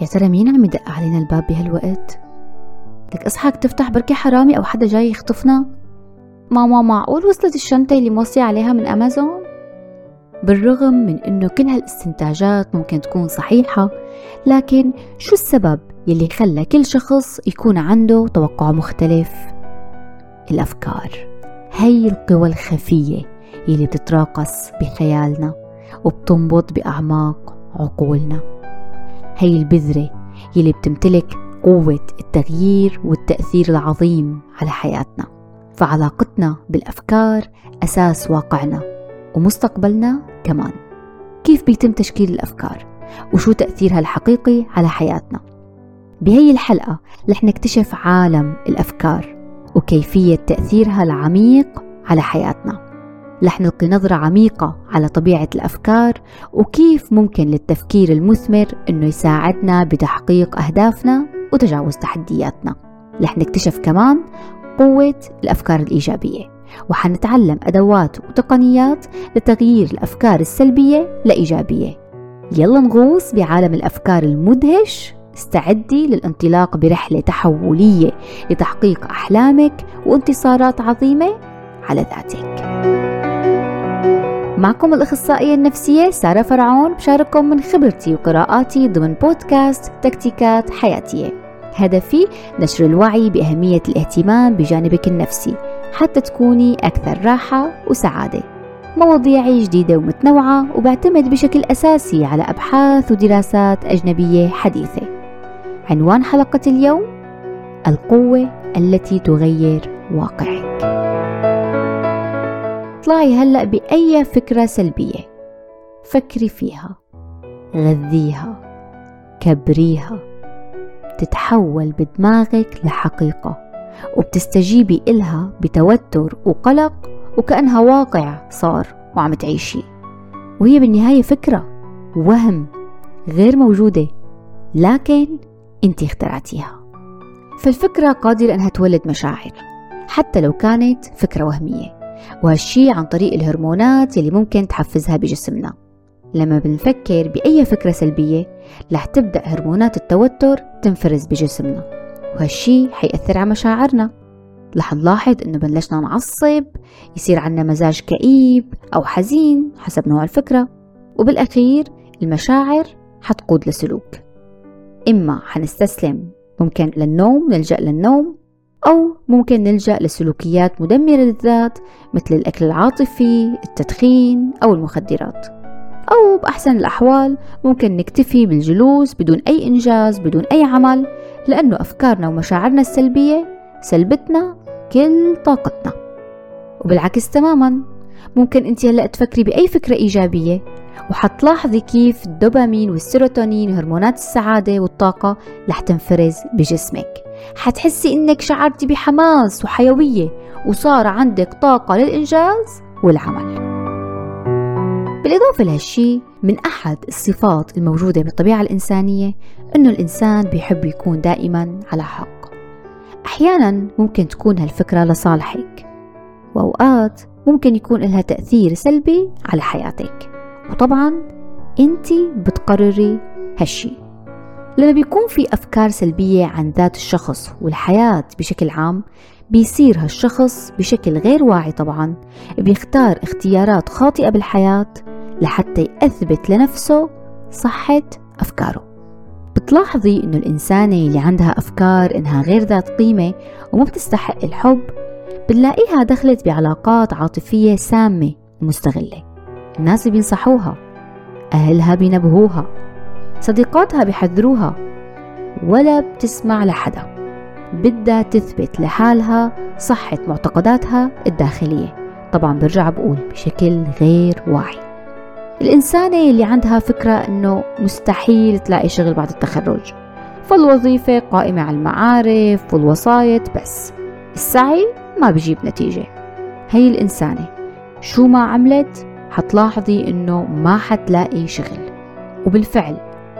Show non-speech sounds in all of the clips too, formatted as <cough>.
يا ترى مين عم يدق علينا الباب بهالوقت؟ لك اصحك تفتح بركي حرامي أو حدا جاي يخطفنا؟ ماما معقول وصلت الشنطة اللي موصية عليها من أمازون؟ بالرغم من إنه كل هالاستنتاجات ممكن تكون صحيحة لكن شو السبب يلي خلى كل شخص يكون عنده توقع مختلف؟ الأفكار هي القوى الخفية يلي بتتراقص بخيالنا وبتنبض بأعماق عقولنا هي البذرة يلي بتمتلك قوة التغيير والتأثير العظيم على حياتنا. فعلاقتنا بالأفكار أساس واقعنا ومستقبلنا كمان. كيف بيتم تشكيل الأفكار؟ وشو تأثيرها الحقيقي على حياتنا؟ بهي الحلقة رح نكتشف عالم الأفكار وكيفية تأثيرها العميق على حياتنا. رح نلقي نظرة عميقة على طبيعة الأفكار وكيف ممكن للتفكير المثمر إنه يساعدنا بتحقيق أهدافنا وتجاوز تحدياتنا. رح نكتشف كمان قوة الأفكار الإيجابية وحنتعلم أدوات وتقنيات لتغيير الأفكار السلبية لإيجابية. يلا نغوص بعالم الأفكار المدهش؟ استعدي للانطلاق برحلة تحولية لتحقيق أحلامك وانتصارات عظيمة على ذاتك. معكم الأخصائية النفسية سارة فرعون بشارككم من خبرتي وقراءاتي ضمن بودكاست تكتيكات حياتية. هدفي نشر الوعي بأهمية الاهتمام بجانبك النفسي حتى تكوني أكثر راحة وسعادة. مواضيعي جديدة ومتنوعة وبعتمد بشكل أساسي على أبحاث ودراسات أجنبية حديثة. عنوان حلقة اليوم القوة التي تغير واقعك. اطلعي هلأ بأي فكرة سلبية؟ فكري فيها غذيها كبريها تتحول بدماغك لحقيقة وبتستجيبي إلها بتوتر وقلق وكأنها واقع صار وعم تعيشي. وهي بالنهاية فكرة وهم غير موجودة لكن انت اخترعتيها. فالفكرة قادرة أنها تولد مشاعر حتى لو كانت فكرة وهمية. وهالشي عن طريق الهرمونات يلي ممكن تحفزها بجسمنا. لما بنفكر بأي فكرة سلبية رح تبدأ هرمونات التوتر تنفرز بجسمنا وهالشي حيأثر على مشاعرنا. رح نلاحظ إنه بلشنا نعصب يصير عنا مزاج كئيب أو حزين حسب نوع الفكرة وبالأخير المشاعر حتقود لسلوك. إما حنستسلم ممكن للنوم نلجأ للنوم أو ممكن نلجأ لسلوكيات مدمرة للذات مثل الأكل العاطفي، التدخين أو المخدرات. أو بأحسن الأحوال ممكن نكتفي بالجلوس بدون أي إنجاز بدون أي عمل لأنه أفكارنا ومشاعرنا السلبية سلبتنا كل طاقتنا. وبالعكس تماما ممكن أنت هلأ تفكري بأي فكرة إيجابية وحتلاحظي كيف الدوبامين والسيروتونين وهرمونات السعادة والطاقة رح تنفرز بجسمك. حتحسي إنك شعرتي بحماس وحيوية وصار عندك طاقة للإنجاز والعمل. بالإضافة لهالشي من أحد الصفات الموجودة بالطبيعة الإنسانية إنه الإنسان بيحب يكون دائما على حق. أحيانا ممكن تكون هالفكرة لصالحك وأوقات ممكن يكون لها تأثير سلبي على حياتك. وطبعا أنت بتقرري هالشي. لما بيكون في أفكار سلبية عن ذات الشخص والحياة بشكل عام بيصير هالشخص بشكل غير واعي طبعا. بيختار اختيارات خاطئة بالحياة لحتى يثبت لنفسه صحة أفكاره. بتلاحظي إنه الإنسانة اللي عندها أفكار إنها غير ذات قيمة وما بتستحق الحب بنلاقيها دخلت بعلاقات عاطفية سامة ومستغلة. الناس بينصحوها أهلها بينبهوها صديقاتها بيحذروها ولا بتسمع لحدا. بدها تثبت لحالها صحة معتقداتها الداخلية. طبعا برجع بقول بشكل غير واعي. الإنسانة اللي عندها فكرة أنه مستحيل تلاقي شغل بعد التخرج. فالوظيفة قائمة على المعارف والوسايط بس. السعي ما بيجيب نتيجة. هي الإنسانة شو ما عملت حتلاحظي إنه ما حتلاقي شغل. وبالفعل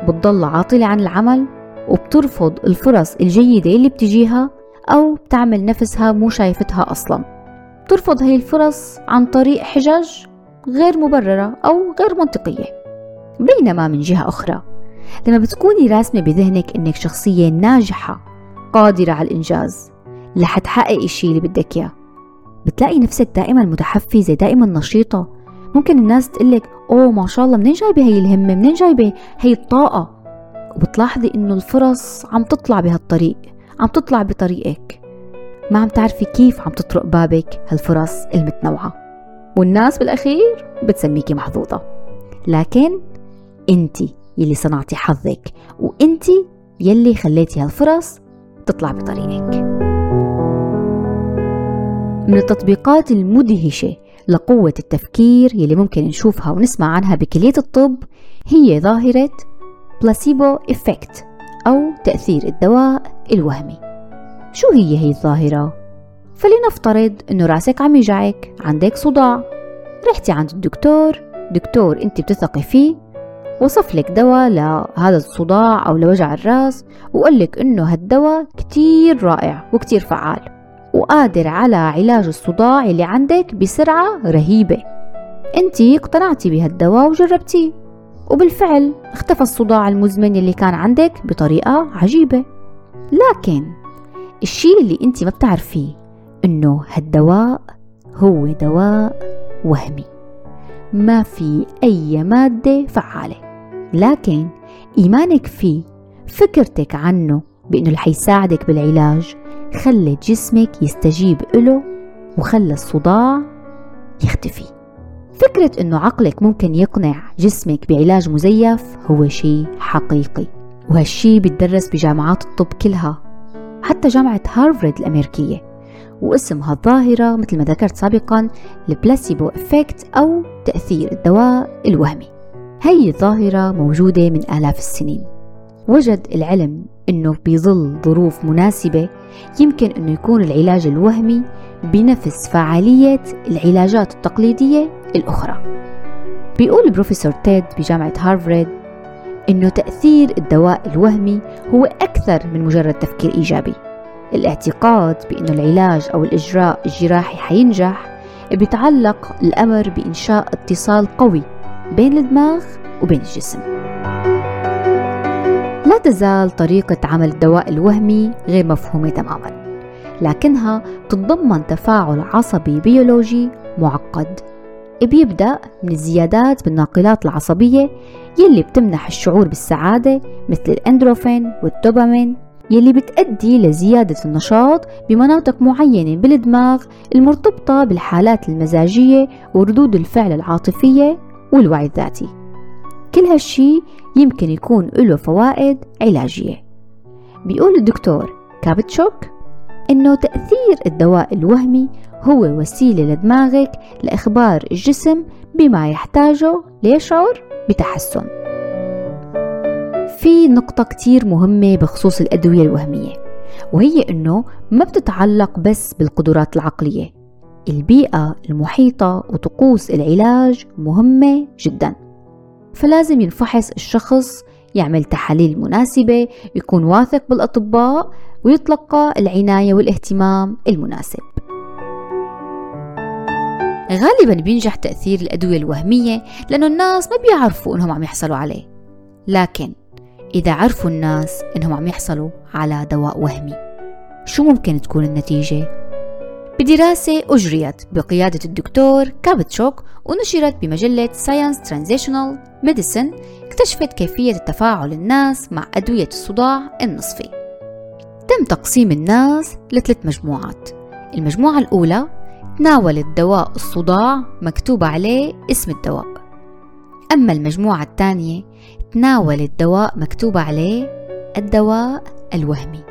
بتضل عاطلة عن العمل وبترفض الفرص الجيدة اللي بتجيها أو بتعمل نفسها مو شايفتها أصلا. بترفض هي الفرص عن طريق حجج غير مبررة أو غير منطقية. بينما من جهة أخرى لما بتكوني راسمة بذهنك إنك شخصية ناجحة قادرة على الإنجاز رح تحققي الشي اللي بدك إياه بتلاقي نفسك دائما متحفزة دائما نشيطة ممكن الناس تقلك أوه ما شاء الله منين جايبة هي الهمة منين جايبة هي الطاقة؟ وبتلاحظي إنه الفرص عم تطلع بهالطريق عم تطلع بطريقك. ما عم تعرفي كيف عم تطرق بابك هالفرص المتنوعة. والناس بالأخير بتسميكي محظوظة. لكن انتي يلي صنعتي حظك وانتي يلي خليتي هالفرص تطلع بطريقك. من التطبيقات المدهشة لقوة التفكير يلي ممكن نشوفها ونسمع عنها بكلية الطب هي ظاهرة placebo effect أو تأثير الدواء الوهمي. شو هي هي الظاهرة؟ فلنفترض إنه رأسك عم يجعك عندك صداع. رحتي عند الدكتور دكتور أنت بتثقي فيه وصف لك دواء لهذا الصداع أو لوجع الرأس وقال لك إنه هالدواء كتير رائع وكتير فعال. وقادر على علاج الصداع اللي عندك بسرعة رهيبة. انتي اقتنعتي بهالدواء وجربتيه وبالفعل اختفى الصداع المزمن اللي كان عندك بطريقة عجيبة. لكن الشي اللي انت ما بتعرفيه انه هالدواء هو دواء وهمي ما في أي مادة فعالة. لكن إيمانك فيه فكرتك عنه بإنه اللي حيساعدك بالعلاج خلت جسمك يستجيب له وخلى الصداع يختفي. فكرة إنه عقلك ممكن يقنع جسمك بعلاج مزيف هو شيء حقيقي وهالشي بيتدرس بجامعات الطب كلها حتى جامعة هارفارد الأمريكية واسم هالظاهرة مثل ما ذكرت سابقا ال placebo effect أو تأثير الدواء الوهمي. هي الظاهرة موجودة من آلاف السنين. وجد العلم أنه بظل ظروف مناسبة يمكن أنه يكون العلاج الوهمي بنفس فعالية العلاجات التقليدية الأخرى. بيقول البروفيسور تيد بجامعة هارفارد إنه تأثير الدواء الوهمي هو أكثر من مجرد تفكير إيجابي. الاعتقاد بأنه العلاج أو الإجراء الجراحي حينجح بيتعلق الأمر بإنشاء اتصال قوي بين الدماغ وبين الجسم. لا تزال طريقة عمل الدواء الوهمي غير مفهومة تماما لكنها تتضمن تفاعل عصبي بيولوجي معقد. بيبدأ من الزيادات بالناقلات العصبية يلي بتمنح الشعور بالسعادة مثل الأندروفين والدوبامين يلي بتأدي لزيادة النشاط بمناطق معينة بالدماغ المرتبطة بالحالات المزاجية وردود الفعل العاطفية والوعي الذاتي. كل هالشي يمكن يكون له فوائد علاجية. بيقول الدكتور كابتشوك إنه تأثير الدواء الوهمي هو وسيلة لدماغك لإخبار الجسم بما يحتاجه ليشعر بتحسن. في نقطة كتير مهمة بخصوص الأدوية الوهمية وهي إنه ما بتتعلق بس بالقدرات العقلية. البيئة المحيطة وطقوس العلاج مهمة جدا. فلازم ينفحص الشخص يعمل تحاليل مناسبة يكون واثق بالأطباء ويتلقى العناية والاهتمام المناسب غالبا بينجح تأثير الأدوية الوهمية لأنه الناس ما بيعرفوا إنهم عم يحصلوا عليه لكن إذا عرفوا الناس إنهم عم يحصلوا على دواء وهمي شو ممكن تكون النتيجة؟ بدراسة أجريت بقيادة الدكتور كابتشوك ونشرت بمجلة Science Transitional Medicine اكتشفت كيفية التفاعل الناس مع أدوية الصداع النصفي. تم تقسيم الناس لثلاث مجموعات. المجموعة الأولى تناولت دواء الصداع مكتوب عليه اسم الدواء. أما المجموعة الثانية تناولت دواء مكتوب عليه الدواء الوهمي.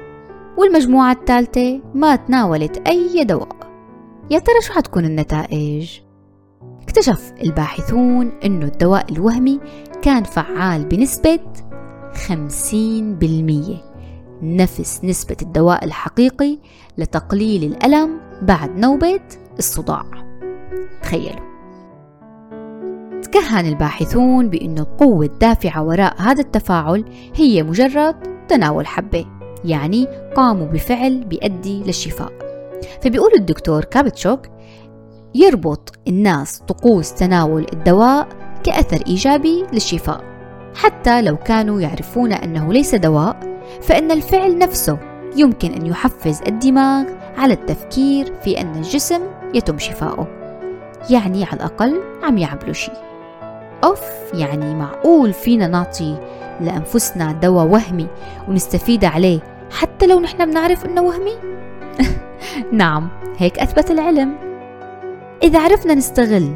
والمجموعة الثالثة ما تناولت أي دواء. يا ترى شو حتكون النتائج؟ اكتشف الباحثون أنه الدواء الوهمي كان فعال بنسبة 50% نفس نسبة الدواء الحقيقي لتقليل الألم بعد نوبة الصداع. تخيلوا. تكهن الباحثون بأن القوة الدافعة وراء هذا التفاعل هي مجرد تناول حبة. يعني قاموا بفعل بيؤدي للشفاء. فبيقول الدكتور كابتشوك يربط الناس طقوس تناول الدواء كأثر إيجابي للشفاء. حتى لو كانوا يعرفون أنه ليس دواء فإن الفعل نفسه يمكن أن يحفز الدماغ على التفكير في أن الجسم يتم شفاؤه. يعني على الأقل عم يعملوا شيء. أوف يعني معقول فينا نعطي لأنفسنا دواء وهمي ونستفيد عليه حتى لو نحن بنعرف إنه وهمي؟ <laughs> نعم هيك أثبت العلم إذا عرفنا نستغل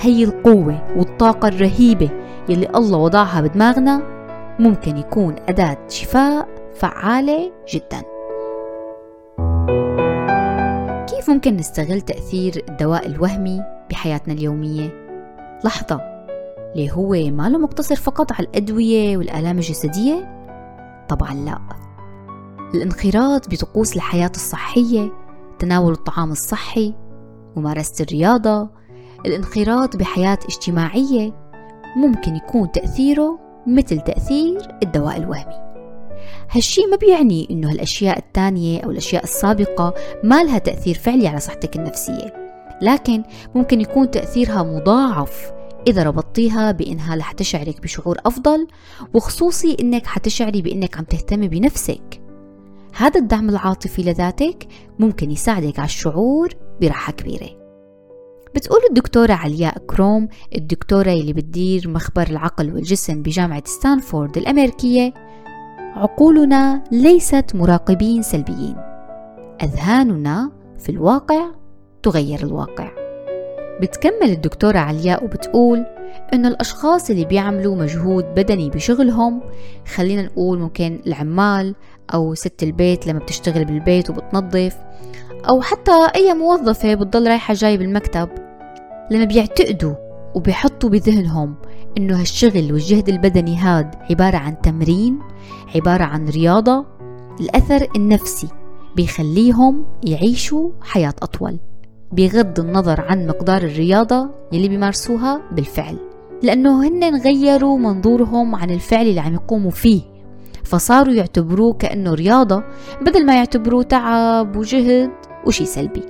هي القوة والطاقة الرهيبة يلي الله وضعها بدماغنا ممكن يكون أداة شفاء فعالة جدا كيف ممكن نستغل تأثير الدواء الوهمي بحياتنا اليومية؟ لحظة ليه هو ما له مقتصر فقط على الأدوية والآلام الجسدية؟ طبعا لا الانخراط بطقوس الحياة الصحية تناول الطعام الصحي ممارسة الرياضة الانخراط بحياة اجتماعية ممكن يكون تأثيره مثل تأثير الدواء الوهمي هالشي ما بيعني إنه هالأشياء التانية أو الأشياء السابقة ما لها تأثير فعلي على صحتك النفسية لكن ممكن يكون تأثيرها مضاعف إذا ربطتيها بإنها رح تشعرك بشعور أفضل وخصوصي إنك حتشعري بإنك عم تهتمي بنفسك. هذا الدعم العاطفي لذاتك ممكن يساعدك على الشعور براحة كبيرة. بتقول الدكتورة علياء كروم الدكتورة اللي بتدير مخبر العقل والجسم بجامعة ستانفورد الأمريكية. عقولنا ليست مراقبين سلبيين. أذهاننا في الواقع تغير الواقع. بتكمل الدكتورة علياء وبتقول إنه الأشخاص اللي بيعملوا مجهود بدني بشغلهم خلينا نقول ممكن العمال أو ست البيت لما بتشتغل بالبيت وبتنظف أو حتى أي موظفة بتضل رايحة جاي بالمكتب لما بيعتقدوا وبيحطوا بذهنهم إنه هالشغل والجهد البدني هاد عبارة عن تمرين عبارة عن رياضة الأثر النفسي بيخليهم يعيشوا حياة أطول. بغض النظر عن مقدار الرياضة يلي بيمارسوها بالفعل لأنه هن غيروا منظورهم عن الفعل اللي عم يقوموا فيه فصاروا يعتبروه كأنه رياضة بدل ما يعتبروه تعب وجهد وشي سلبي.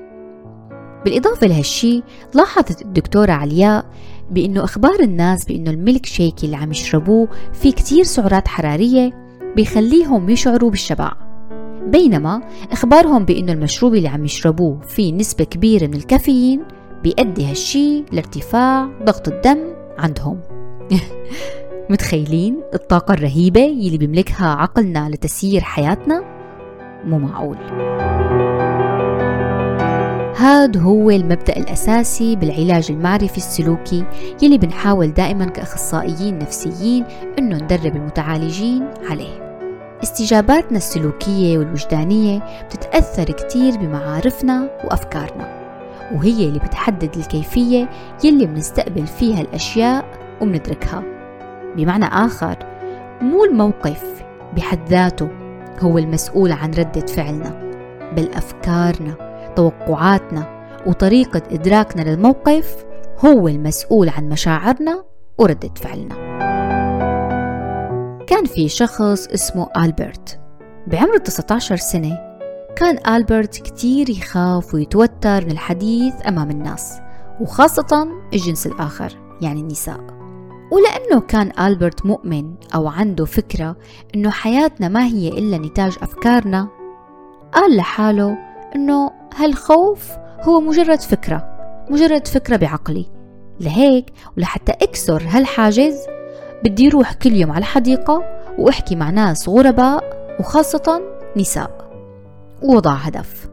بالإضافة لهالشي لاحظت الدكتورة علياء بأنه إخبار الناس بأنه الميلك شيك اللي عم يشربوه فيه كتير سعرات حرارية بيخليهم يشعروا بالشبع. بينما إخبارهم بأنه المشروب اللي عم يشربوه فيه نسبة كبيرة من الكافيين بيؤدي هالشي لارتفاع ضغط الدم عندهم. <laughs> متخيلين الطاقة الرهيبة يلي بيملكها عقلنا لتسيير حياتنا؟ مو معقول. هاد هو المبدأ الأساسي بالعلاج المعرفي السلوكي يلي بنحاول دائما كأخصائيين نفسيين إنه ندرب المتعالجين عليه. استجاباتنا السلوكية والوجدانية بتتأثر كتير بمعارفنا وأفكارنا وهي اللي بتحدد الكيفية يلي بنستقبل فيها الأشياء وبندركها بمعنى آخر مو الموقف بحد ذاته هو المسؤول عن ردة فعلنا بل أفكارنا توقعاتنا وطريقة إدراكنا للموقف هو المسؤول عن مشاعرنا وردة فعلنا. كان في شخص اسمه ألبرت. بعمر 19 سنة كان ألبرت كتير يخاف ويتوتر من الحديث أمام الناس وخاصة الجنس الآخر يعني النساء. ولأنه كان ألبرت مؤمن أو عنده فكرة أنه حياتنا ما هي إلا نتاج أفكارنا قال لحاله أنه هالخوف هو مجرد فكرة مجرد فكرة بعقلي. لهيك ولحتى أكسر هالحاجز بدي روح كل يوم على الحديقة وأحكي مع ناس غرباء وخاصة نساء. ووضع هدف.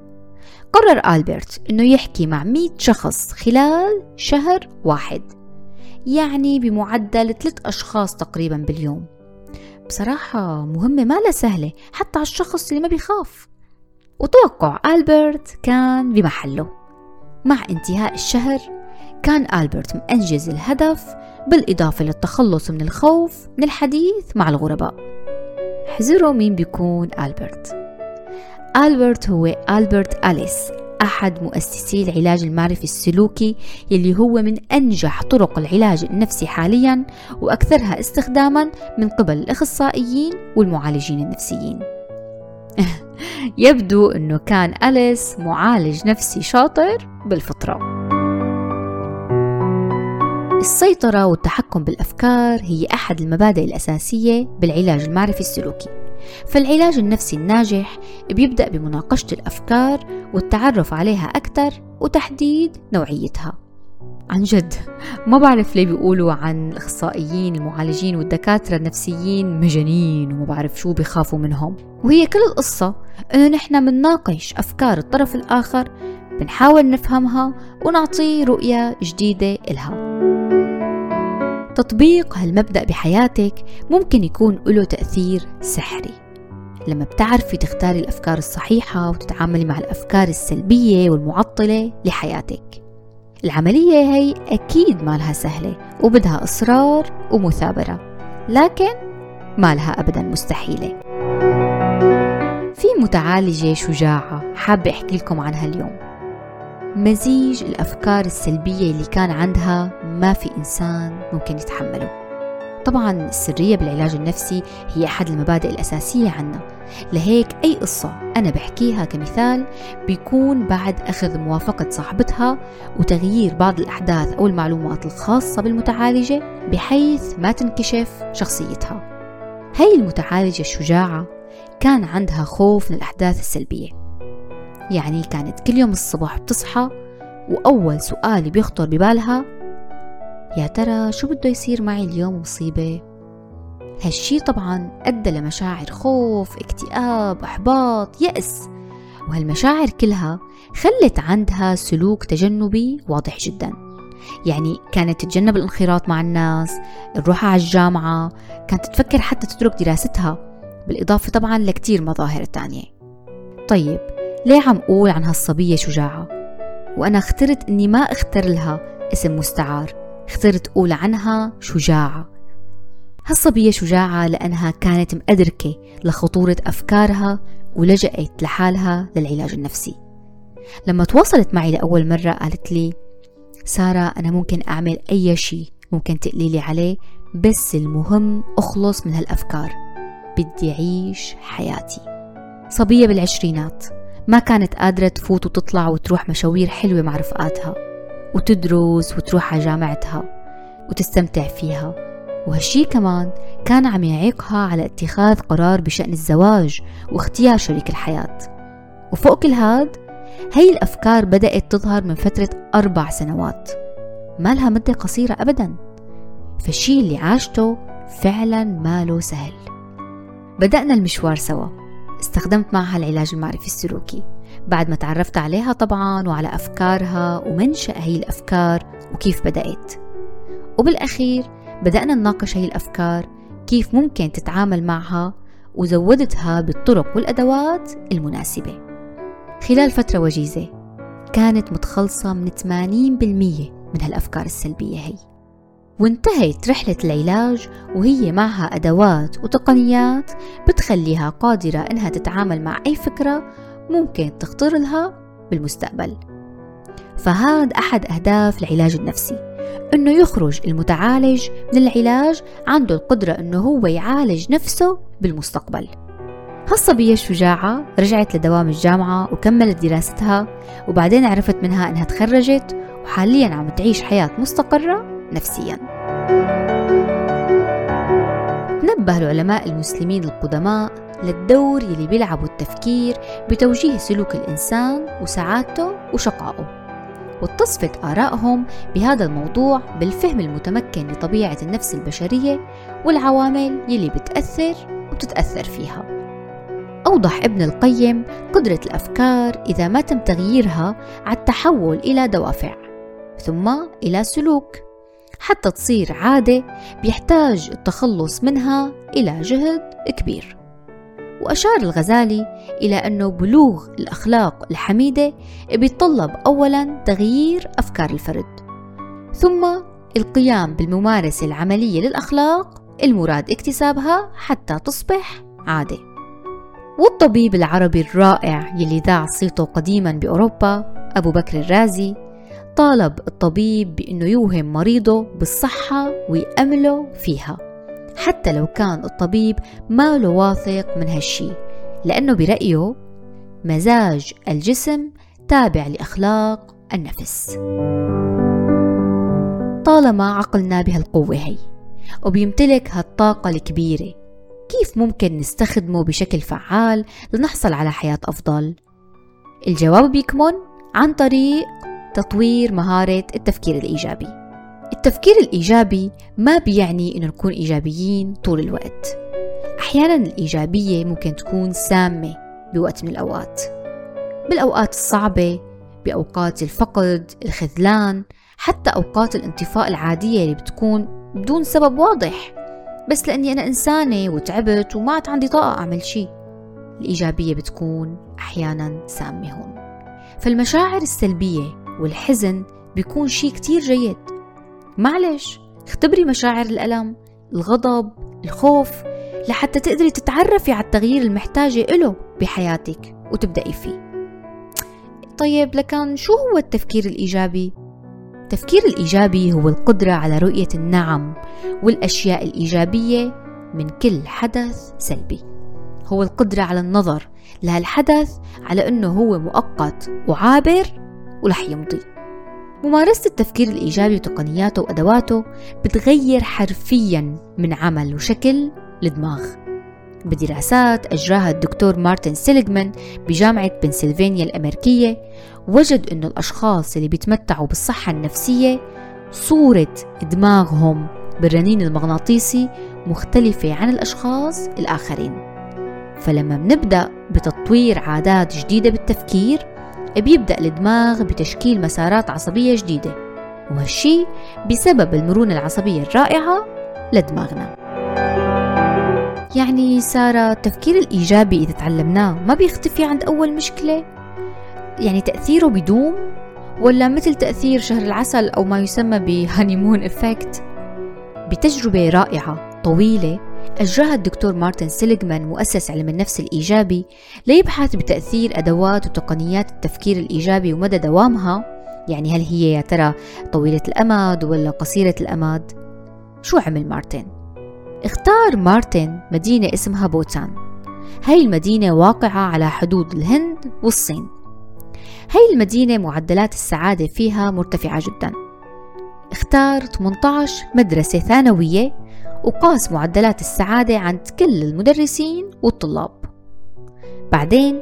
قرر ألبرت أنه يحكي مع 100 شخص خلال شهر واحد يعني بمعدل ثلاث أشخاص تقريبا باليوم. بصراحة مهمة ما لا سهلة حتى على الشخص اللي ما بيخاف. وتوقع ألبرت كان بمحله. مع انتهاء الشهر كان ألبرت مأنجز الهدف بالإضافة للتخلص من الخوف من الحديث مع الغرباء. حزروا مين بيكون ألبرت. ألبرت هو ألبرت أليس أحد مؤسسي العلاج المعرفي السلوكي يلي هو من أنجح طرق العلاج النفسي حاليا وأكثرها استخداما من قبل الأخصائيين والمعالجين النفسيين. <laughs> يبدو أنه كان أليس معالج نفسي شاطر بالفطرة. السيطرة والتحكم بالأفكار هي أحد المبادئ الأساسية بالعلاج المعرفي السلوكي. فالعلاج النفسي الناجح بيبدأ بمناقشة الأفكار والتعرف عليها أكثر وتحديد نوعيتها. عن جد ما بعرف ليه بيقولوا عن الأخصائيين المعالجين والدكاترة النفسيين مجانين وما بعرف شو بيخافوا منهم. وهي كل القصة إنه نحن منناقش أفكار الطرف الآخر بنحاول نفهمها ونعطيه رؤية جديدة إلها. تطبيق هالمبدأ بحياتك ممكن يكون له تأثير سحري. لما بتعرفي تختاري الأفكار الصحيحة وتتعاملي مع الأفكار السلبية والمعطلة لحياتك. العملية هي أكيد ما لها سهلة وبدها إصرار ومثابرة لكن ما لها أبدا مستحيلة. في متعالجة شجاعة حابة أحكي لكم عنها اليوم. مزيج الأفكار السلبية اللي كان عندها ما في إنسان ممكن يتحمله. طبعا السرية بالعلاج النفسي هي أحد المبادئ الأساسية عنا. لهيك أي قصة أنا بحكيها كمثال بيكون بعد أخذ موافقة صاحبتها وتغيير بعض الأحداث أو المعلومات الخاصة بالمتعالجة بحيث ما تنكشف شخصيتها. هي المتعالجة الشجاعة كان عندها خوف من الأحداث السلبية. يعني كانت كل يوم الصبح بتصحى وأول سؤال بيخطر ببالها يا ترى شو بده يصير معي اليوم مصيبة؟ هالشي طبعا أدى لمشاعر خوف، اكتئاب، إحباط، يأس. وهالمشاعر كلها خلت عندها سلوك تجنبي واضح جدا. يعني كانت تتجنب الانخراط مع الناس الروح على الجامعة كانت تفكر حتى تترك دراستها بالإضافة طبعا لكتير مظاهر تانية. طيب ليه عم أقول عن هالصبية شجاعة؟ وأنا اخترت أني ما أختر لها اسم مستعار اخترت أقول عنها شجاعة. هالصبية شجاعة لأنها كانت مأدركة لخطورة أفكارها ولجأت لحالها للعلاج النفسي. لما تواصلت معي لأول مرة قالت لي سارة أنا ممكن أعمل أي شيء ممكن تقليلي عليه بس المهم أخلص من هالأفكار بدي أعيش حياتي. صبية بالعشرينات. ما كانت قادرة تفوت وتطلع وتروح مشاوير حلوة مع رفقاتها وتدرس وتروح على جامعتها وتستمتع فيها. وهالشي كمان كان عم يعيقها على اتخاذ قرار بشأن الزواج واختيار شريك الحياة. وفوق كل هاد هي الأفكار بدأت تظهر من فترة أربع سنوات. ما لها مدة قصيرة أبدا. فالشي اللي عاشته فعلا ماله سهل. بدأنا المشوار سوا. استخدمت معها العلاج المعرفي السلوكي. بعد ما تعرفت عليها طبعا وعلى أفكارها ومنشأ هي الأفكار وكيف بدأت. وبالأخير بدأنا نناقش هي الأفكار كيف ممكن تتعامل معها وزودتها بالطرق والأدوات المناسبة. خلال فترة وجيزة كانت متخلصة من 80% من هالأفكار السلبية هي. وانتهت رحلة العلاج وهي معها أدوات وتقنيات بتخليها قادرة إنها تتعامل مع أي فكرة ممكن تخطر لها بالمستقبل. فهذا أحد أهداف العلاج النفسي إنه يخرج المتعالج من العلاج عنده القدرة إنه هو يعالج نفسه بالمستقبل. هالصبية الشجاعة رجعت لدوام الجامعة وكملت دراستها وبعدين عرفت منها إنها تخرجت وحاليا عم تعيش حياة مستقرة نفسيا. نبه العلماء المسلمين القدماء للدور يلي بيلعبوا التفكير بتوجيه سلوك الإنسان وسعادته وشقائه وتصفت آرائهم بهذا الموضوع بالفهم المتمكن لطبيعة النفس البشرية والعوامل يلي بتأثر وبتتأثر فيها. أوضح ابن القيم قدرة الأفكار إذا ما تم تغييرها على التحول إلى دوافع ثم إلى سلوك. حتى تصير عادة بيحتاج التخلص منها إلى جهد كبير. وأشار الغزالي إلى أنه بلوغ الأخلاق الحميدة بيتطلب أولا تغيير أفكار الفرد ثم القيام بالممارسة العملية للأخلاق المراد اكتسابها حتى تصبح عادة. والطبيب العربي الرائع يلي ذاع صيته قديما بأوروبا أبو بكر الرازي طالب الطبيب بأنه يوهم مريضه بالصحة ويأمله فيها حتى لو كان الطبيب ما له واثق من هالشي لأنه برأيه مزاج الجسم تابع لأخلاق النفس طالما عقلنا بهالقوة هي وبيمتلك هالطاقة الكبيرة كيف ممكن نستخدمه بشكل فعال لنحصل على حياة أفضل؟ الجواب بيكمن عن طريق تطوير مهارة التفكير الإيجابي. التفكير الإيجابي ما بيعني إنه نكون إيجابيين طول الوقت. أحيانا الإيجابية ممكن تكون سامة بوقت من الأوقات. بالأوقات الصعبة بأوقات الفقد الخذلان حتى أوقات الانطفاء العادية اللي بتكون بدون سبب واضح. بس لأني أنا إنسانة وتعبت وما عاد عندي طاقة أعمل شي. الإيجابية بتكون أحيانا سامة هون. فالمشاعر السلبية والحزن بيكون شي كتير جيد. معلش اختبري مشاعر الألم الغضب الخوف لحتى تقدري تتعرفي على التغيير المحتاجة إله بحياتك وتبدأي فيه. طيب لكن شو هو التفكير الإيجابي؟ التفكير الإيجابي هو القدرة على رؤية النعم والأشياء الإيجابية من كل حدث سلبي. هو القدرة على النظر لهالحدث على أنه هو مؤقت وعابر ورح يمضي. ممارسة التفكير الإيجابي وتقنياته وأدواته بتغير حرفيا من عمل وشكل الدماغ بدراسات أجراها الدكتور مارتن سيليغمان بجامعة بنسلفانيا الأمريكية وجد أن الأشخاص اللي بيتمتعوا بالصحة النفسية صورة دماغهم بالرنين المغناطيسي مختلفة عن الأشخاص الآخرين. فلما بنبدأ بتطوير عادات جديدة بالتفكير بيبدأ الدماغ بتشكيل مسارات عصبية جديدة وهالشي بسبب المرونة العصبية الرائعة لدماغنا. يعني سارة التفكير الإيجابي إذا تعلمناه ما بيختفي عند أول مشكلة؟ يعني تأثيره بدوم ولا مثل تأثير شهر العسل أو ما يسمى ب honeymoon effect؟ بتجربة رائعة طويلة أجراها الدكتور مارتن سيليغمان مؤسس علم النفس الإيجابي ليبحث بتأثير أدوات وتقنيات التفكير الإيجابي ومدى دوامها يعني هل هي يا ترى طويلة الأمد ولا قصيرة الأمد؟ شو عمل مارتن؟ اختار مارتن مدينة اسمها بوتان هاي المدينة واقعة على حدود الهند والصين هاي المدينة معدلات السعادة فيها مرتفعة جدا اختار 18 مدرسة ثانوية وقاس معدلات السعادة عند كل المدرسين والطلاب. بعدين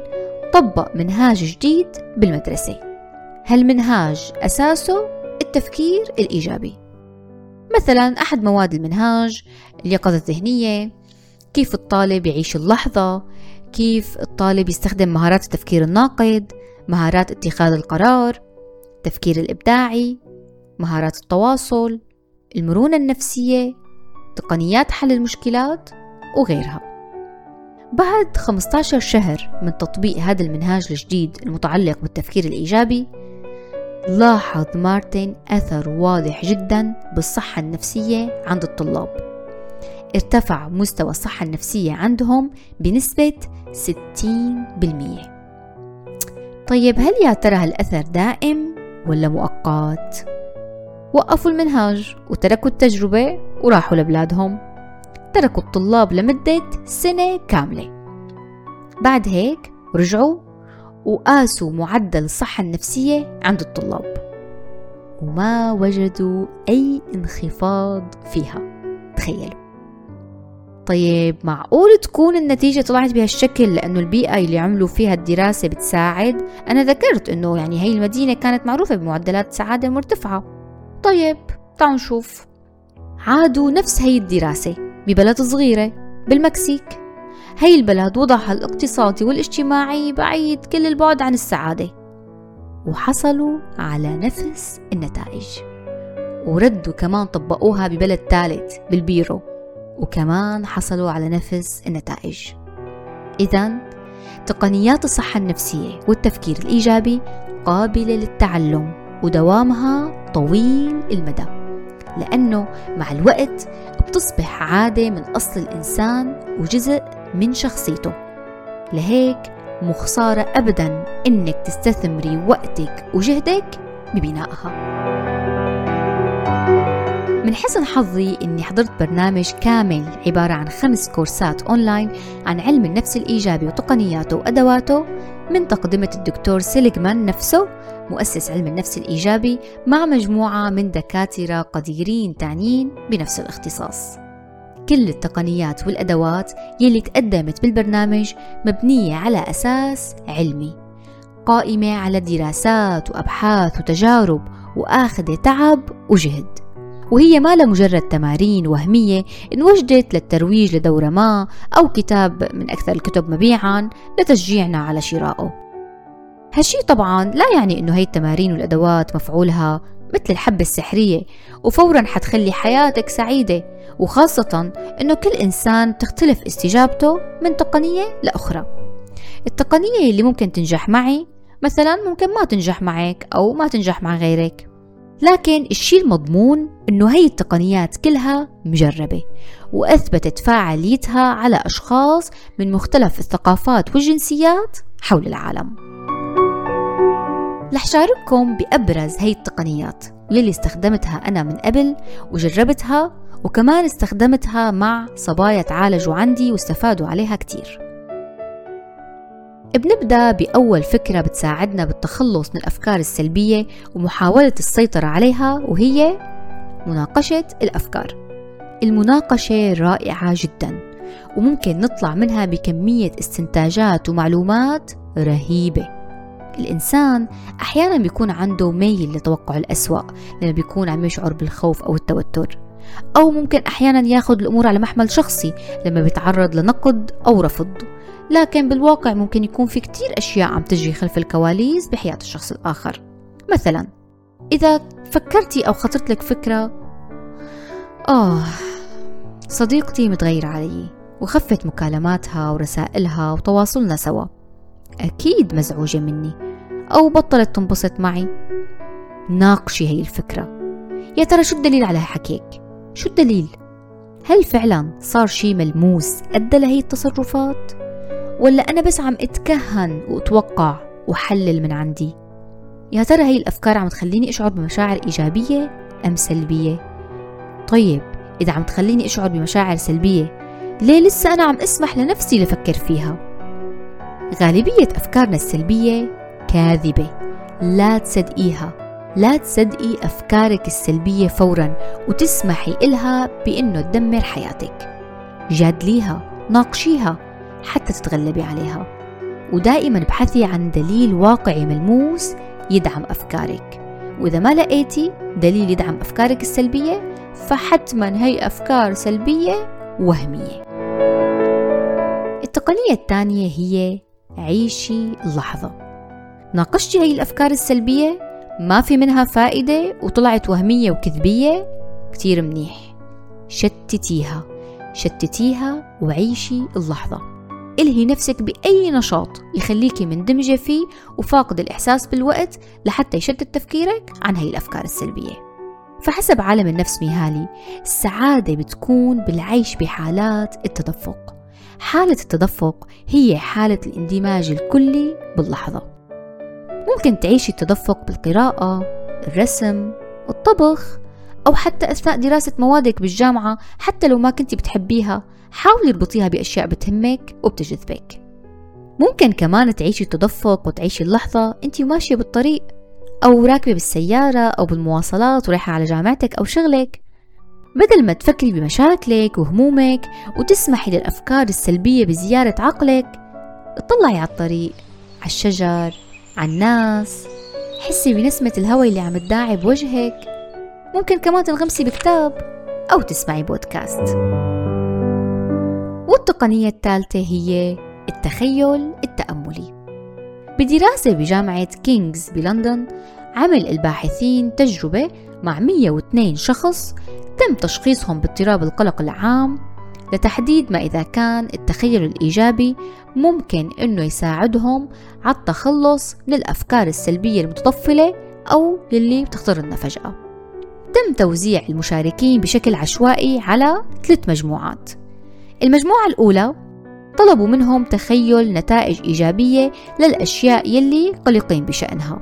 طبق منهاج جديد بالمدرسة. هالمنهاج أساسه التفكير الإيجابي. مثلا أحد مواد المنهاج اليقظة الذهنية كيف الطالب يعيش اللحظة كيف الطالب يستخدم مهارات التفكير الناقد مهارات اتخاذ القرار التفكير الإبداعي مهارات التواصل المرونة النفسية تقنيات حل المشكلات وغيرها. بعد 15 شهر من تطبيق هذا المنهاج الجديد المتعلق بالتفكير الإيجابي لاحظ مارتن أثر واضح جدا بالصحة النفسية عند الطلاب. ارتفع مستوى الصحة النفسية عندهم بنسبة 60% طيب هل يا ترى هالأثر دائم ولا مؤقت؟ وقفوا المنهاج وتركوا التجربة وراحوا لبلادهم. تركوا الطلاب لمدة سنة كاملة. بعد هيك رجعوا وقاسوا معدل الصحة النفسية عند الطلاب. وما وجدوا أي انخفاض فيها. تخيلوا. طيب معقول تكون النتيجة طلعت بهالشكل لأنه البيئة اللي عملوا فيها الدراسة بتساعد؟ أنا ذكرت أنه يعني هي المدينة كانت معروفة بمعدلات سعادة مرتفعة. طيب تعالوا نشوف. عادوا نفس هي الدراسة ببلد صغيرة بالمكسيك. هي البلد وضعها الاقتصادي والاجتماعي بعيد كل البعد عن السعادة. وحصلوا على نفس النتائج. وردوا كمان طبقوها ببلد ثالث بالبيرو. وكمان حصلوا على نفس النتائج. إذا تقنيات الصحة النفسية والتفكير الإيجابي قابلة للتعلم. ودوامها طويل المدى لأنه مع الوقت بتصبح عادة من أصل الإنسان وجزء من شخصيته. لهيك مو خسارة أبدا إنك تستثمري وقتك وجهدك ببنائها. من حسن حظي إني حضرت برنامج كامل عبارة عن خمس كورسات أونلاين عن علم النفس الإيجابي وتقنياته وأدواته من تقدمة الدكتور سيليغمان نفسه مؤسس علم النفس الإيجابي مع مجموعة من دكاترة قديرين تعنيين بنفس الاختصاص. كل التقنيات والأدوات يلي تقدمت بالبرنامج مبنية على أساس علمي قائمة على دراسات وأبحاث وتجارب وآخذة تعب وجهد. وهي ما مجرد تمارين وهمية انوجدت للترويج لدورة ما أو كتاب من أكثر الكتب مبيعا لتشجيعنا على شرائه هالشي طبعا لا يعني إنه هي التمارين والأدوات مفعولها مثل الحبة السحرية وفورا حتخلي حياتك سعيدة وخاصة إنه كل إنسان تختلف استجابته من تقنية لأخرى. التقنية اللي ممكن تنجح معي مثلا ممكن ما تنجح معك أو ما تنجح مع غيرك. لكن الشيء المضمون إنه هي التقنيات كلها مجربة وأثبتت فاعليتها على أشخاص من مختلف الثقافات والجنسيات حول العالم. رح شارككم بأبرز هي التقنيات واللي استخدمتها أنا من قبل وجربتها وكمان استخدمتها مع صبايا تعالجوا عندي واستفادوا عليها كتير. بنبدأ بأول فكرة بتساعدنا بالتخلص من الأفكار السلبية ومحاولة السيطرة عليها وهي مناقشة الأفكار. المناقشة رائعة جدا وممكن نطلع منها بكمية استنتاجات ومعلومات رهيبة. الإنسان أحيانا بيكون عنده ميل لتوقع الأسوأ لما بيكون عم يشعر بالخوف أو التوتر. أو ممكن أحيانا ياخد الأمور على محمل شخصي لما بيتعرض لنقد أو رفض. لكن بالواقع ممكن يكون في كتير أشياء عم تجري خلف الكواليس بحياة الشخص الآخر مثلا إذا فكرتي أو خطرت لك فكرة آه صديقتي متغيرة علي وخفت مكالماتها ورسائلها وتواصلنا سوا أكيد مزعوجة مني أو بطلت تنبسط معي ناقشي هي الفكرة يا ترى شو الدليل على حكيك؟ شو الدليل؟ هل فعلا صار شي ملموس أدى لهي التصرفات؟ ولا أنا بس عم أتكهن وأتوقع وحلل من عندي؟ يا ترى هي الأفكار عم تخليني أشعر بمشاعر إيجابية أم سلبية؟ طيب إذا عم تخليني أشعر بمشاعر سلبية ليه لسه أنا عم أسمح لنفسي لفكر فيها؟ غالبية أفكارنا السلبية كاذبة. لا تصدقيها لا تصدقي أفكارك السلبية فورا وتسمحي إلها بأنه تدمر حياتك. جادليها ناقشيها حتى تتغلبي عليها. ودائما ابحثي عن دليل واقعي ملموس يدعم أفكارك. وإذا ما لقيتي دليل يدعم أفكارك السلبية فحتما هي أفكار سلبية وهمية. التقنية الثانية هي عيشي اللحظة ناقشتي هي الأفكار السلبية ما في منها فائدة وطلعت وهمية وكذبية كتير منيح. شتتيها. شتتيها وعيشي اللحظة. إلهي نفسك بأي نشاط يخليكي مندمجة فيه وفاقد الإحساس بالوقت لحتى يشتت تفكيرك عن هاي الأفكار السلبية. فحسب عالم النفس ميهالي السعادة بتكون بالعيش بحالات التدفق. حالة التدفق هي حالة الاندماج الكلي باللحظة. ممكن تعيشي التدفق بالقراءة الرسم الطبخ أو حتى أثناء دراسة موادك بالجامعة حتى لو ما كنتي بتحبيها. حاولي اربطيها بأشياء بتهمك وبتجذبك. ممكن كمان تعيشي التدفق وتعيشي اللحظة أنت ماشية بالطريق أو راكبة بالسيارة أو بالمواصلات ورايحة على جامعتك أو شغلك. بدل ما تفكري بمشاكلك وهمومك وتسمحي للأفكار السلبية بزيارة عقلك اطلعي على الطريق على الشجر على الناس. حسي بنسمة الهواء اللي عم تداعي بوجهك. ممكن كمان تنغمسي بكتاب أو تسمعي بودكاست. والتقنية الثالثة هي التخيل التأملي. بدراسة بجامعة كينغز بلندن عمل الباحثين تجربة مع 102 شخص تم تشخيصهم باضطراب القلق العام لتحديد ما إذا كان التخيل الإيجابي ممكن أنه يساعدهم على التخلص من الأفكار السلبية المتطفلة أو يلي بتخطر لنا فجأة. تم توزيع المشاركين بشكل عشوائي على ثلاث مجموعات. المجموعة الأولى طلبوا منهم تخيل نتائج إيجابية للأشياء يلي قلقين بشأنها.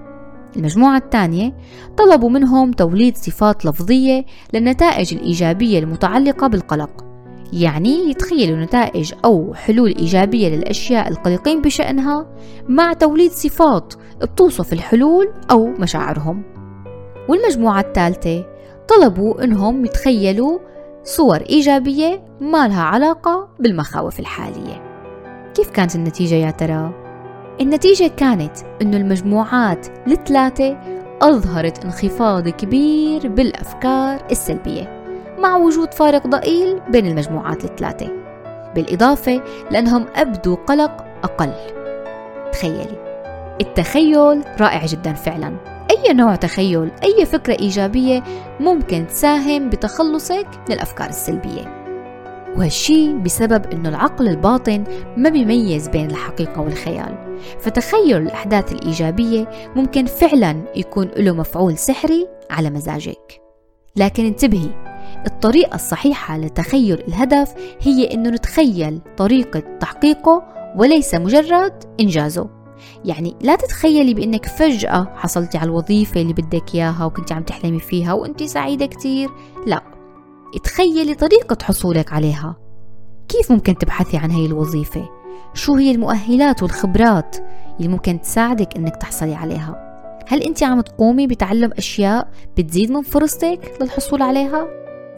المجموعة الثانية طلبوا منهم توليد صفات لفظية للنتائج الإيجابية المتعلقة بالقلق يعني يتخيلوا نتائج أو حلول إيجابية للأشياء القلقين بشأنها مع توليد صفات بتوصف الحلول أو مشاعرهم. والمجموعة الثالثة طلبوا إنهم يتخيلوا صور إيجابية ما لها علاقة بالمخاوف الحالية. كيف كانت النتيجة يا ترى؟ النتيجة كانت إنه المجموعات الثلاثة أظهرت انخفاض كبير بالأفكار السلبية مع وجود فارق ضئيل بين المجموعات الثلاثة بالإضافة لأنهم أبدوا قلق أقل. تخيلي التخيل رائع جدا فعلا. أي نوع تخيل أي فكرة إيجابية ممكن تساهم بتخلصك من الأفكار السلبية. وهالشي بسبب أنه العقل الباطن ما بيميز بين الحقيقة والخيال. فتخيل الأحداث الإيجابية ممكن فعلا يكون له مفعول سحري على مزاجك. لكن انتبهي الطريقة الصحيحة لتخيل الهدف هي أنه نتخيل طريقة تحقيقه وليس مجرد إنجازه. يعني لا تتخيلي بأنك فجأة حصلتي على الوظيفة اللي بدك إياها وكنت عم تحلمي فيها وأنت سعيدة كتير. لا تخيلي طريقة حصولك عليها. كيف ممكن تبحثي عن هاي الوظيفة؟ شو هي المؤهلات والخبرات اللي ممكن تساعدك إنك تحصلي عليها؟ هل انت عم تقومي بتعلم أشياء بتزيد من فرصتك للحصول عليها؟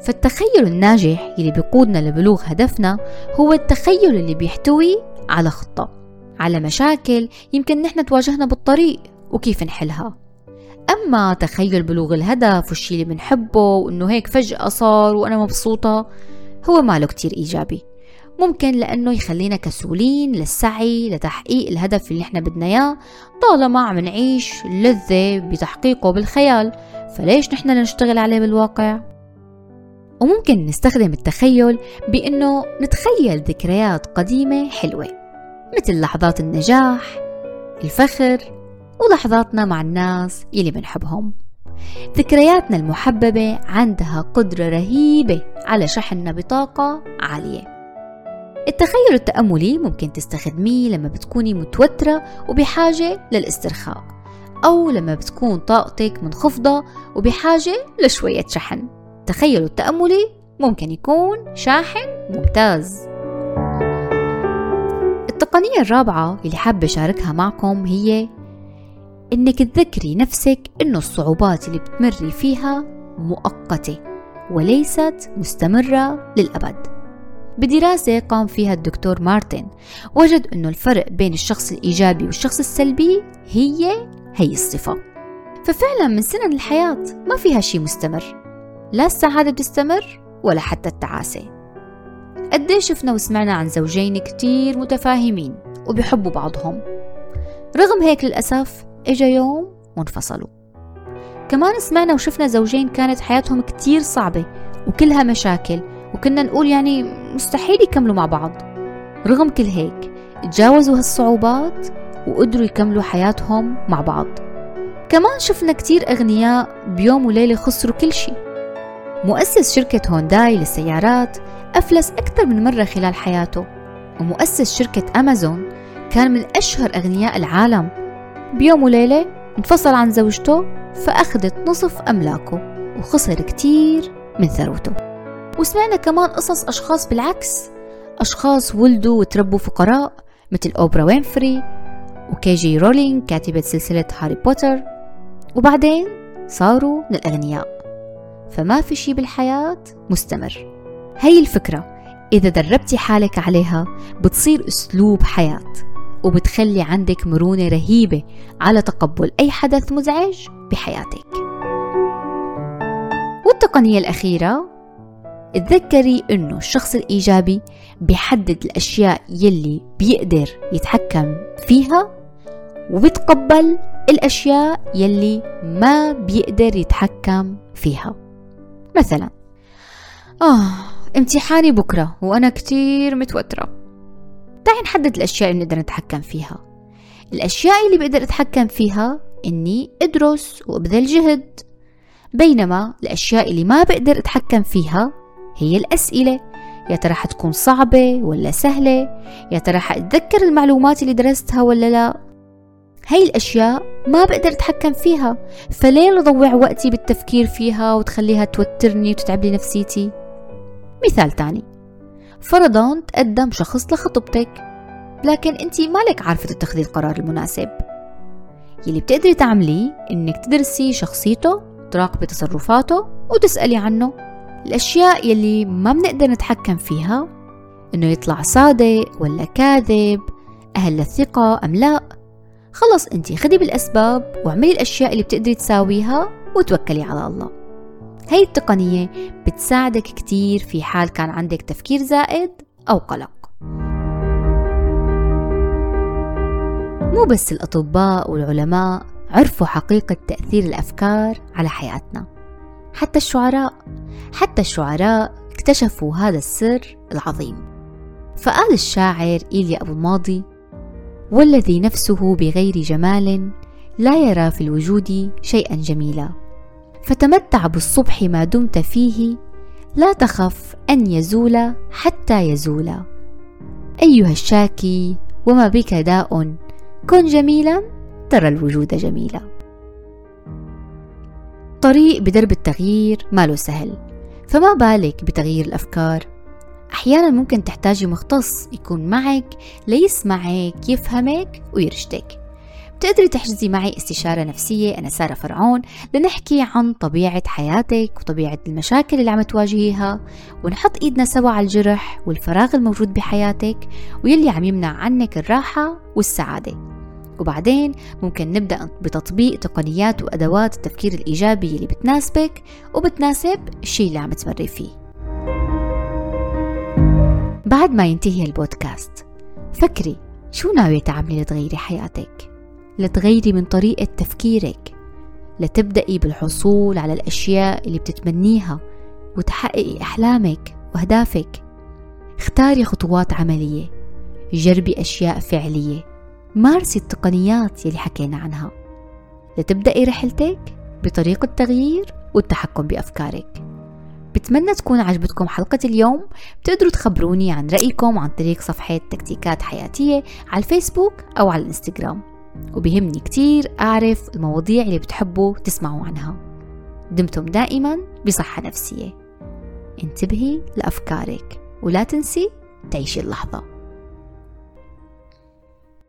فالتخيل الناجح اللي بيقودنا لبلوغ هدفنا هو التخيل اللي بيحتوي على خطة. على مشاكل يمكن نحن تواجهنا بالطريق وكيف نحلها. أما تخيل بلوغ الهدف والشي اللي بنحبه وإنه هيك فجأة صار وأنا مبسوطة هو ماله كتير إيجابي. ممكن لأنه يخلينا كسولين للسعي لتحقيق الهدف اللي إحنا بدنا إياه طالما عم نعيش اللذة بتحقيقه بالخيال. فليش نحن نشتغل عليه بالواقع؟ وممكن نستخدم التخيل بأنه نتخيل ذكريات قديمة حلوة. مثل لحظات النجاح الفخر ولحظاتنا مع الناس يلي بنحبهم. ذكرياتنا المحببة عندها قدرة رهيبة على شحننا بطاقة عالية. التخيل التأملي ممكن تستخدميه لما بتكوني متوترة وبحاجة للاسترخاء أو لما بتكون طاقتك منخفضة وبحاجة لشوية شحن. التخيل التأملي ممكن يكون شاحن ممتاز. التقنية الرابعة اللي حابة أشاركها معكم هي إنك تذكري نفسك إنه الصعوبات اللي بتمري فيها مؤقتة وليست مستمرة للأبد. بدراسة قام فيها الدكتور مارتن وجد أنه الفرق بين الشخص الإيجابي والشخص السلبي هي هي الصفة. ففعلا من سنن الحياة ما فيها شيء مستمر لا السعادة بتستمر ولا حتى التعاسة. قد شفنا وسمعنا عن زوجين كتير متفاهمين وبيحبوا بعضهم. رغم هيك للأسف إجا يوم وانفصلوا. كمان سمعنا وشفنا زوجين كانت حياتهم كتير صعبة وكلها مشاكل وكنا نقول يعني مستحيل يكملوا مع بعض. رغم كل هيك تجاوزوا هالصعوبات وقدروا يكملوا حياتهم مع بعض. كمان شفنا كتير أغنياء بيوم وليلة خسروا كل شيء مؤسس شركة هونداي للسيارات أفلس أكثر من مرة خلال حياته ومؤسس شركة أمازون كان من أشهر أغنياء العالم. بيوم وليلة انفصل عن زوجته فأخذت نصف أملاكه وخسر كتير من ثروته. وسمعنا كمان قصص أشخاص بالعكس أشخاص ولدوا وتربوا فقراء مثل أوبرا وينفري وجي كي رولينج كاتبة سلسلة هاري بوتر وبعدين صاروا من الأغنياء. فما في شي بالحياة مستمر. هي الفكرة. إذا دربتي حالك عليها بتصير أسلوب حياة وبتخلي عندك مرونة رهيبة على تقبل أي حدث مزعج بحياتك. والتقنية الأخيرة تذكري إنه الشخص الإيجابي بيحدد الأشياء يلي بيقدر يتحكم فيها وبيتقبل الأشياء يلي ما بيقدر يتحكم فيها. مثلا آه امتحاني بكرة وأنا كتير متوترة. تعي نحدد الأشياء اللي نقدر نتحكم فيها. الأشياء اللي بقدر أتحكم فيها إني أدرس وأبذل جهد. بينما الأشياء اللي ما بقدر أتحكم فيها هي الأسئلة. يا ترى حتكون صعبة ولا سهلة؟ يا ترى حأتذكر المعلومات اللي درستها ولا لا؟ هاي الأشياء ما بقدر أتحكم فيها. فليه أضوع وقتي بالتفكير فيها وتخليها توترني وتتعب لي نفسيتي مثال تاني. فرضا تقدم شخص لخطبتك لكن أنت مالك عارفة تتخذي القرار المناسب. يلي بتقدري تعمليه إنك تدرسي شخصيته تراقبي تصرفاته وتسألي عنه. الأشياء يلي ما بنقدر نتحكم فيها إنه يطلع صادق ولا كاذب أهل للثقة أم لا. خلص أنت خدي بالأسباب واعملي الأشياء اللي بتقدري تساويها وتوكلي على الله. هاي التقنية بتساعدك كتير في حال كان عندك تفكير زائد أو قلق. مو بس الأطباء والعلماء عرفوا حقيقة تأثير الأفكار على حياتنا حتى الشعراء حتى الشعراء اكتشفوا هذا السر العظيم. فقال الشاعر إيليا أبو الماضي والذي نفسه بغير جمال لا يرى في الوجود شيئا جميلا. فتمتع بالصبح ما دمت فيه لا تخف أن يزول حتى يزول. أيها الشاكي وما بك داء. كن جميلا ترى الوجود جميلا. طريق بدرب التغيير ماله سهل فما بالك بتغيير الأفكار؟ أحيانا ممكن تحتاجي مختص يكون معك ليسمعك يفهمك ويرشدك. بتقدري تحجزي معي استشارة نفسية أنا سارة فرعون لنحكي عن طبيعة حياتك وطبيعة المشاكل اللي عم تواجهيها ونحط إيدنا سوا على الجرح والفراغ الموجود بحياتك ويلي عم يمنع عنك الراحة والسعادة وبعدين ممكن نبدأ بتطبيق تقنيات وأدوات التفكير الإيجابي اللي بتناسبك وبتناسب الشيء اللي عم تمري فيه بعد ما ينتهي البودكاست فكري شو ناوية تعملي لتغيري حياتك؟ لتغيري من طريقة تفكيرك لتبدأي بالحصول على الأشياء اللي بتتمنيها وتحققي أحلامك وأهدافك. اختاري خطوات عملية جربي أشياء فعلية مارسي التقنيات يلي حكينا عنها. لتبدأي رحلتك بطريقة التغيير والتحكم بأفكارك. بتمنى تكون عجبتكم حلقة اليوم. بتقدروا تخبروني عن رأيكم عن طريق صفحة تكتيكات حياتية على الفيسبوك أو على الإنستغرام. وبيهمني كتير أعرف المواضيع اللي بتحبوا تسمعوا عنها. دمتم دائما بصحة نفسية. انتبهي لأفكارك ولا تنسي تعيشي اللحظة.